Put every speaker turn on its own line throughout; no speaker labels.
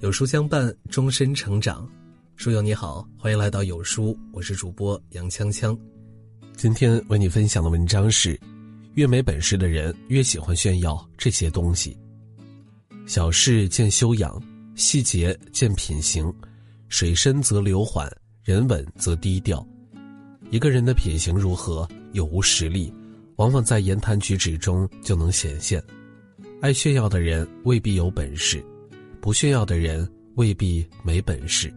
有书相伴，终身成长。书友你好，欢迎来到有书，我是主播杨锵锵。今天为你分享的文章是：越没本事的人越喜欢炫耀这些东西。小事见修养，细节见品行，水深则流缓，人稳则低调。一个人的品行如何，有无实力，往往在言谈举止中就能显现。爱炫耀的人未必有本事，不炫耀的人未必没本事。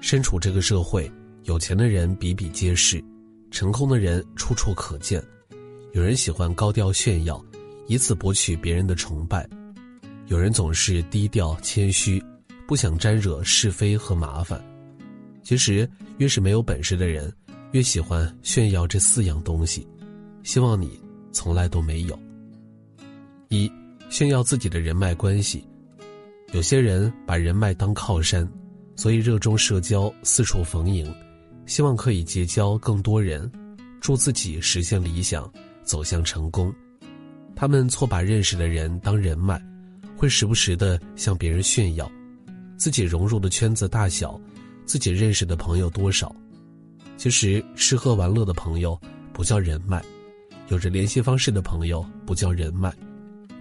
身处这个社会，有钱的人比比皆是，成功的人处处可见。有人喜欢高调炫耀，以此博取别人的崇拜；有人总是低调谦虚，不想沾惹是非和麻烦。其实，越是没有本事的人，越喜欢炫耀这四样东西。希望你从来都没有。一炫耀自己的人脉关系，有些人把人脉当靠山，所以热衷社交，四处逢迎，希望可以结交更多人，助自己实现理想，走向成功。他们错把认识的人当人脉，会时不时的向别人炫耀自己融入的圈子大小，自己认识的朋友多少。其实吃喝玩乐的朋友不叫人脉，有着联系方式的朋友不叫人脉。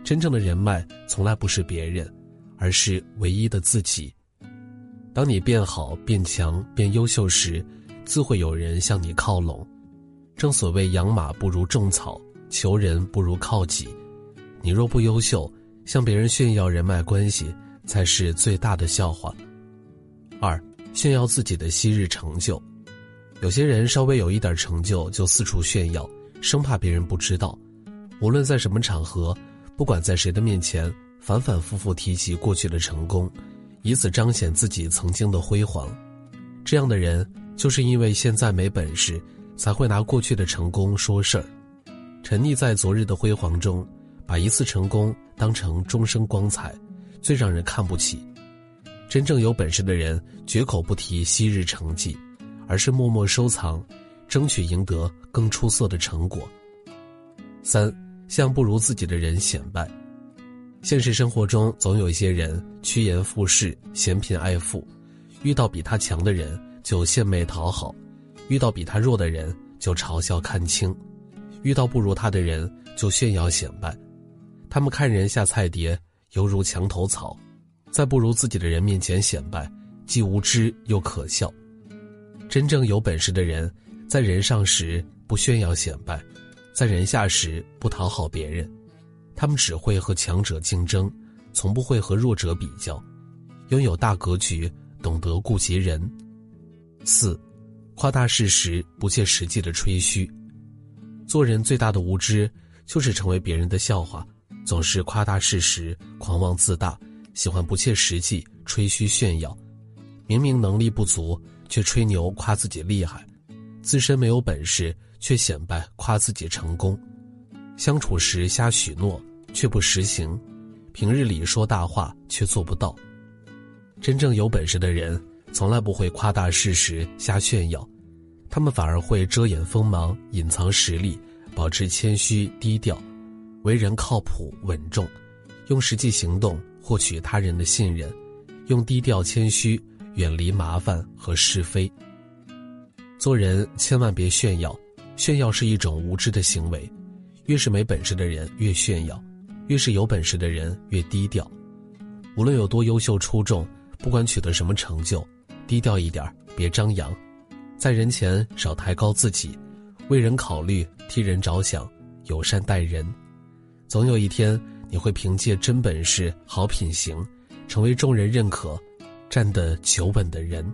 真正的人脉从来不是别人，而是唯一的自己。当你变好、变强、变优秀时，自会有人向你靠拢。正所谓养马不如种草，求人不如靠己。你若不优秀，向别人炫耀人脉关系才是最大的笑话。二，炫耀自己的昔日成就。有些人稍微有一点成就就四处炫耀，生怕别人不知道。无论在什么场合。不管在谁的面前，反反复复提及过去的成功，以此彰显自己曾经的辉煌。这样的人，就是因为现在没本事，才会拿过去的成功说事儿，沉溺在昨日的辉煌中，把一次成功当成终生光彩，最让人看不起。真正有本事的人，绝口不提昔日成绩，而是默默收藏，争取赢得更出色的成果。三。向不如自己的人显摆。现实生活中，总有一些人趋炎附势、嫌贫爱富，遇到比他强的人就献媚讨好，遇到比他弱的人就嘲笑看轻，遇到不如他的人就炫耀显摆。他们看人下菜碟，犹如墙头草，在不如自己的人面前显摆，既无知又可笑。真正有本事的人，在人上时不炫耀显摆。在人下时不讨好别人，他们只会和强者竞争，从不会和弱者比较，拥有大格局，懂得顾及人。四，夸大事实，不切实际的吹嘘。做人最大的无知，就是成为别人的笑话，总是夸大事实，狂妄自大，喜欢不切实际，吹嘘炫耀。明明能力不足，却吹牛夸自己厉害，自身没有本事。却显摆夸自己成功，相处时瞎许诺却不实行，平日里说大话却做不到。真正有本事的人，从来不会夸大事实、瞎炫耀，他们反而会遮掩锋芒、隐藏实力，保持谦虚低调，为人靠谱稳重，用实际行动获取他人的信任，用低调谦虚远离麻烦和是非。做人千万别炫耀。炫耀是一种无知的行为，越是没本事的人越炫耀，越是有本事的人越低调。无论有多优秀出众，不管取得什么成就，低调一点，别张扬，在人前少抬高自己，为人考虑，替人着想，友善待人。总有一天，你会凭借真本事、好品行，成为众人认可、站得久稳的人。